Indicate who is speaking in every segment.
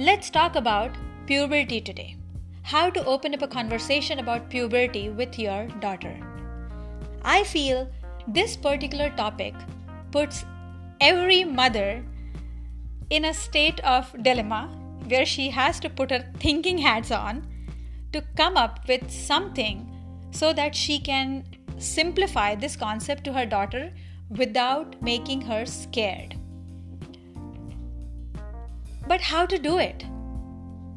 Speaker 1: Let's talk about puberty today. How to open up a conversation about puberty with your daughter. I feel this particular topic puts every mother in a state of dilemma where she has to put her thinking hats on to come up with something so that she can simplify this concept to her daughter without making her scared. But how to do it?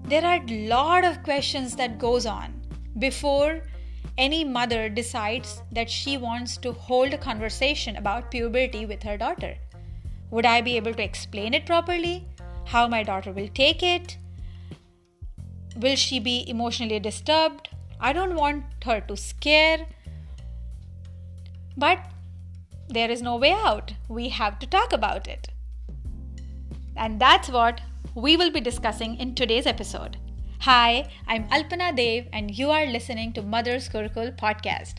Speaker 1: There are a lot of questions that goes on before any mother decides that she wants to hold a conversation about puberty with her daughter. Would I be able to explain it properly? How my daughter will take it? Will she be emotionally disturbed? I don't want her to scare. But there is no way out. We have to talk about it. And that's what we will be discussing in today's episode. Hi, I'm Alpana Dev, and you are listening to Mother's Gurukul podcast.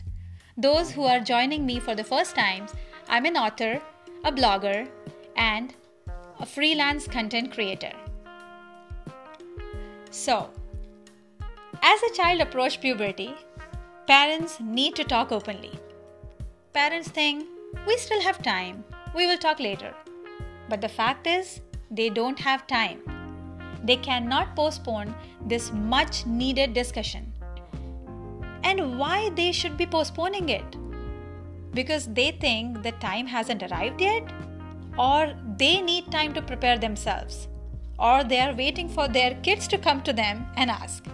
Speaker 1: Those who are joining me for the first time, I'm an author, a blogger, and a freelance content creator. So, as a child approaches puberty, parents need to talk openly. Parents think, we still have time, we will talk later. But the fact is, they don't have time. They cannot postpone this much needed discussion. And why they should be postponing it? Because they think the time hasn't arrived yet? Or they need time to prepare themselves? Or they are waiting for their kids to come to them and ask?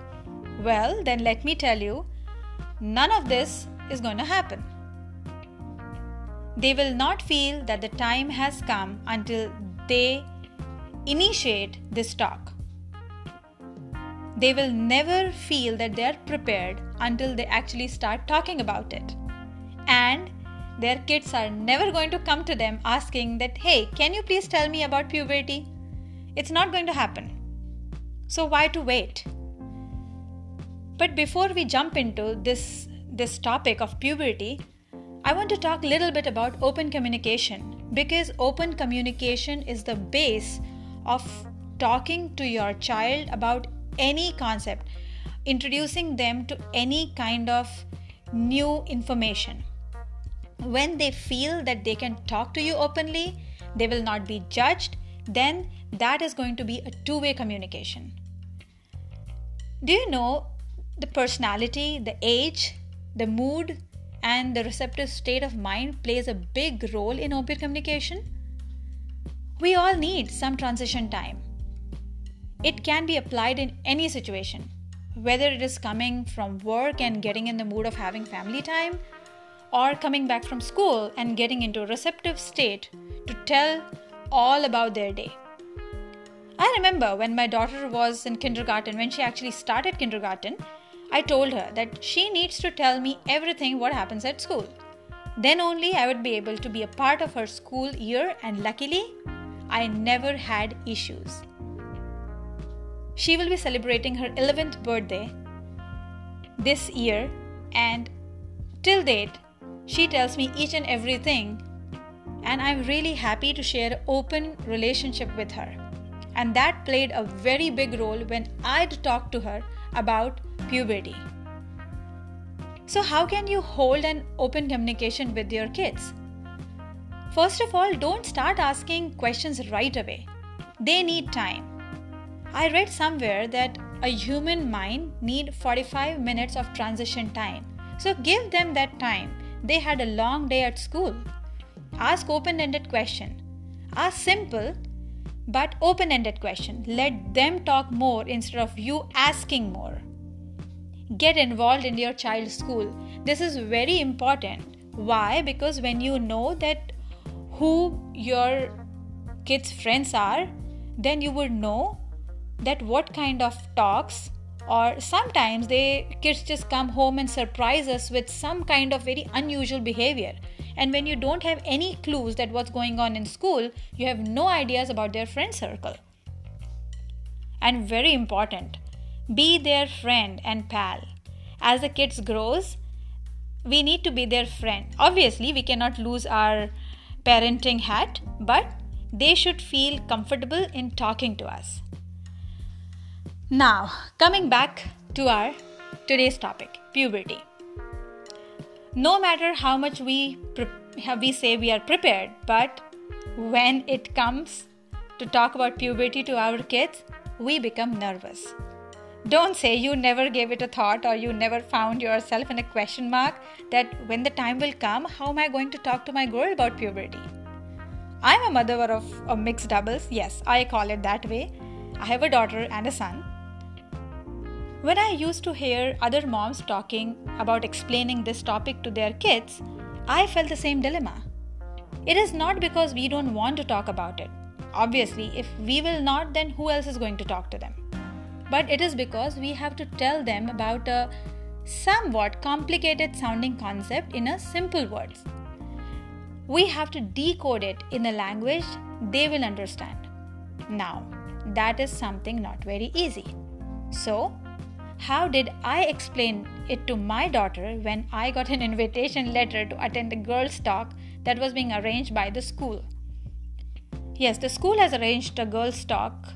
Speaker 1: Well, then let me tell you, none of this is going to happen. They will not feel that the time has come until they initiate this talk. They will never feel that they are prepared until they actually start talking about it. And their kids are never going to come to them asking that, hey, can you please tell me about puberty? It's not going to happen. So why to wait? But before we jump into this, this topic of puberty, I want to talk a little bit about open communication because open communication is the base of talking to your child about any concept, introducing them to any kind of new information. When they feel that they can talk to you openly, they will not be judged, then that is going to be a two way communication. Do you know the personality, the age, the mood, and the receptive state of mind plays a big role in open communication? We all need some transition time. It can be applied in any situation, whether it is coming from work and getting in the mood of having family time, or coming back from school and getting into a receptive state to tell all about their day. I remember when my daughter was in kindergarten, when she actually started kindergarten, I told her that she needs to tell me everything what happens at school. Then only I would be able to be a part of her school year, and luckily, I never had issues. She will be celebrating her 11th birthday this year, and till date, she tells me each and everything, and I'm really happy to share open relationship with her. And that played a very big role when I'd talk to her about puberty. So, how can you hold an open communication with your kids? First of all, don't start asking questions right away. They need time. I read somewhere that a human mind need 45 minutes of transition time. So give them that time. They had a long day at school. Ask open-ended question. Ask simple but open-ended question. Let them talk more instead of you asking more get involved in your child's school. This is very important. Why? Because when you know that who your kids' friends are, then you would know that what kind of talks or sometimes they kids just come home and surprise us with some kind of very unusual behavior and when you don't have any clues that what's going on in school you have no ideas about their friend circle and very important be their friend and pal. As the kids grows, we need to be their friend. Obviously, we cannot lose our parenting hat, but they should feel comfortable in talking to us. Now, coming back to our today's topic puberty. No matter how much we, pre- we say we are prepared, but when it comes to talk about puberty to our kids, we become nervous. Don't say you never gave it a thought or you never found yourself in a question mark that when the time will come, how am I going to talk to my girl about puberty? I'm a mother of, of mixed doubles, yes, I call it that way. I have a daughter and a son. When I used to hear other moms talking about explaining this topic to their kids, I felt the same dilemma. It is not because we don't want to talk about it. Obviously, if we will not, then who else is going to talk to them? But it is because we have to tell them about a somewhat complicated sounding concept in a simple words. We have to decode it in a language they will understand. Now, that is something not very easy. So, how did I explain it to my daughter when I got an invitation letter to attend a girls' talk that was being arranged by the school? Yes, the school has arranged a girls' talk,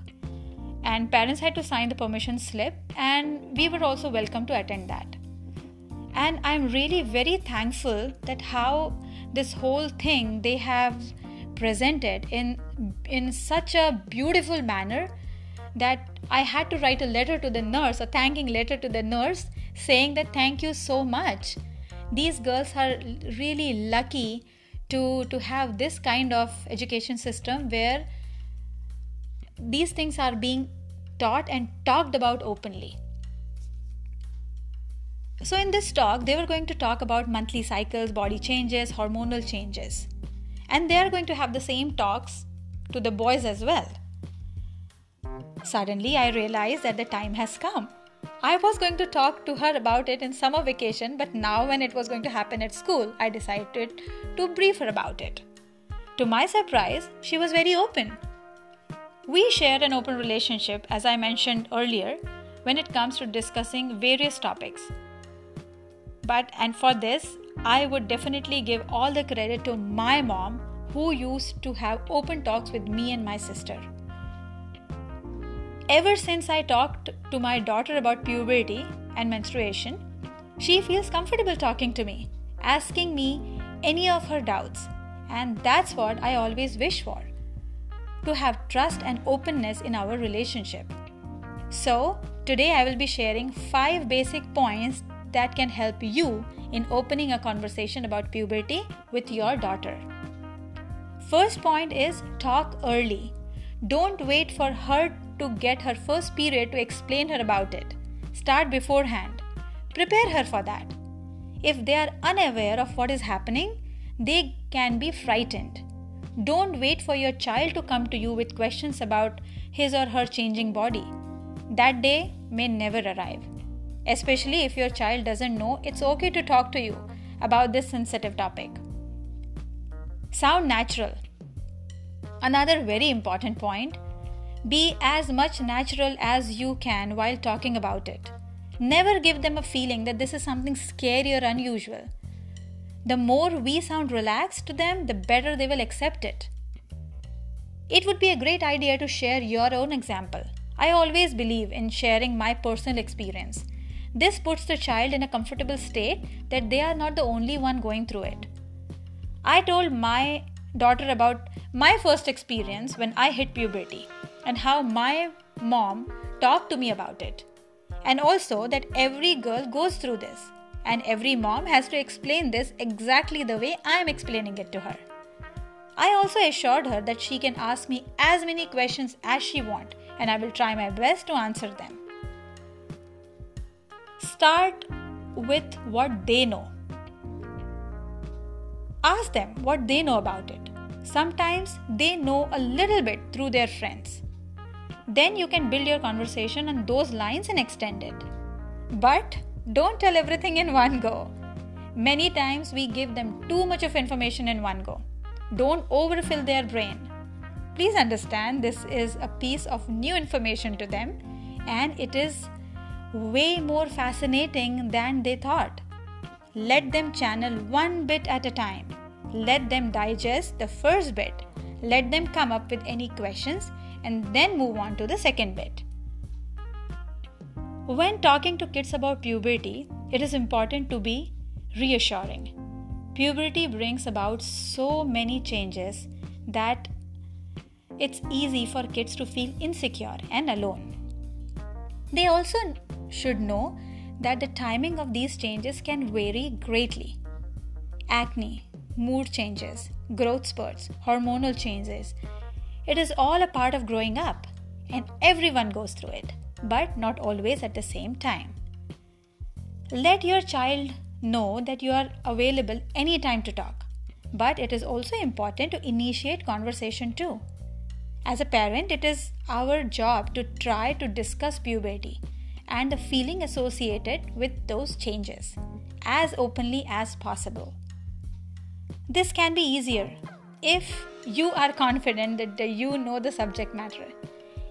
Speaker 1: and parents had to sign the permission slip, and we were also welcome to attend that. And I'm really very thankful that how this whole thing they have presented in in such a beautiful manner that I had to write a letter to the nurse, a thanking letter to the nurse, saying that thank you so much. These girls are really lucky to, to have this kind of education system where these things are being taught and talked about openly. So, in this talk, they were going to talk about monthly cycles, body changes, hormonal changes. And they are going to have the same talks to the boys as well. Suddenly, I realized that the time has come. I was going to talk to her about it in summer vacation, but now, when it was going to happen at school, I decided to brief her about it. To my surprise, she was very open. We share an open relationship, as I mentioned earlier, when it comes to discussing various topics. But, and for this, I would definitely give all the credit to my mom, who used to have open talks with me and my sister. Ever since I talked to my daughter about puberty and menstruation, she feels comfortable talking to me, asking me any of her doubts, and that's what I always wish for to have trust and openness in our relationship. So, today I will be sharing 5 basic points that can help you in opening a conversation about puberty with your daughter. First point is talk early. Don't wait for her to get her first period to explain her about it. Start beforehand. Prepare her for that. If they are unaware of what is happening, they can be frightened. Don't wait for your child to come to you with questions about his or her changing body. That day may never arrive. Especially if your child doesn't know it's okay to talk to you about this sensitive topic. Sound natural. Another very important point be as much natural as you can while talking about it. Never give them a feeling that this is something scary or unusual. The more we sound relaxed to them, the better they will accept it. It would be a great idea to share your own example. I always believe in sharing my personal experience. This puts the child in a comfortable state that they are not the only one going through it. I told my daughter about my first experience when I hit puberty and how my mom talked to me about it. And also that every girl goes through this, and every mom has to explain this exactly the way I am explaining it to her. I also assured her that she can ask me as many questions as she wants, and I will try my best to answer them. Start with what they know. Ask them what they know about it. Sometimes they know a little bit through their friends. Then you can build your conversation on those lines and extend it. But don't tell everything in one go. Many times we give them too much of information in one go. Don't overfill their brain. Please understand this is a piece of new information to them and it is way more fascinating than they thought. Let them channel one bit at a time. Let them digest the first bit. Let them come up with any questions and then move on to the second bit. When talking to kids about puberty, it is important to be reassuring. Puberty brings about so many changes that it's easy for kids to feel insecure and alone. They also should know that the timing of these changes can vary greatly. Acne, mood changes, growth spurts, hormonal changes. It is all a part of growing up, and everyone goes through it, but not always at the same time. Let your child know that you are available anytime to talk, but it is also important to initiate conversation too. As a parent, it is our job to try to discuss puberty and the feeling associated with those changes as openly as possible. This can be easier if you are confident that you know the subject matter.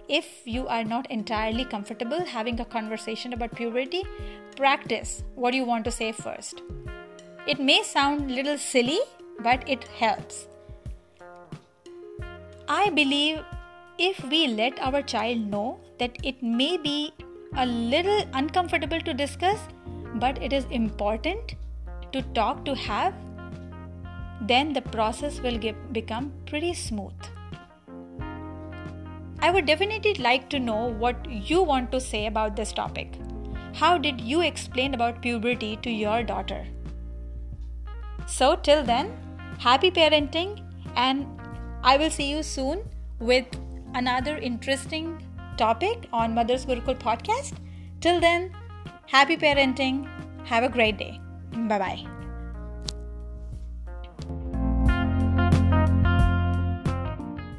Speaker 1: If you are not entirely comfortable having a conversation about puberty, practice what you want to say first. It may sound a little silly, but it helps. I believe if we let our child know that it may be a little uncomfortable to discuss, but it is important to talk to have, then the process will become pretty smooth. I would definitely like to know what you want to say about this topic. How did you explain about puberty to your daughter? So, till then, happy parenting, and I will see you soon with another interesting topic on Mother's Gurukul podcast. Till then, happy parenting. Have a great day. Bye bye.